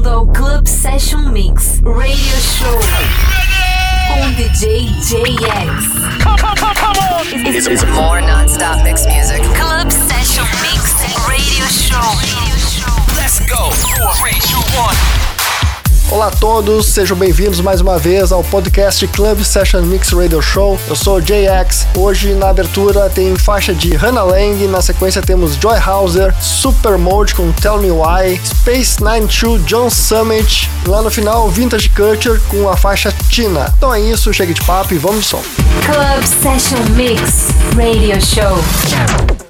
bem-vindo ao Club Session Mix Radio Show com DJ JX. It's, it's more non-stop mix music. Club Session Mix Radio Show. Let's go. Three, two, one. Olá a todos, sejam bem-vindos mais uma vez ao podcast Club Session Mix Radio Show. Eu sou o JX. Hoje na abertura tem faixa de Hannah Lang, na sequência temos Joy Hauser, Super Mode com Tell Me Why, Space 92 John Summit, lá no final Vintage Culture com a faixa Tina. Então é isso, chega de papo e vamos de som. Club Session Mix Radio Show.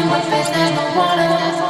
in which there's no water.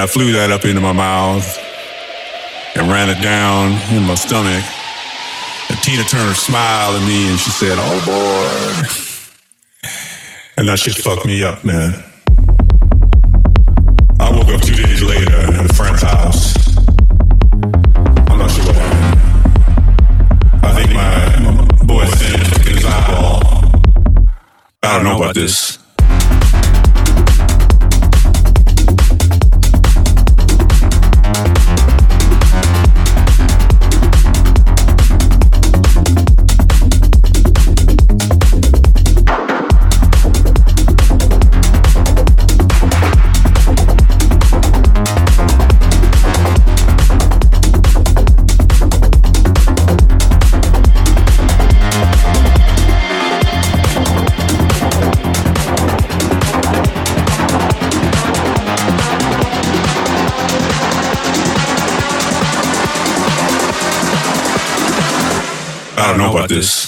And I flew that up into my mouth and ran it down in my stomach. And Tina Turner smiled at me and she said, Oh boy. And that shit fucked me up, man. I woke up two days later in a friend's house. I'm not sure what happened. I think my, took his eyeball. I don't know about this. This.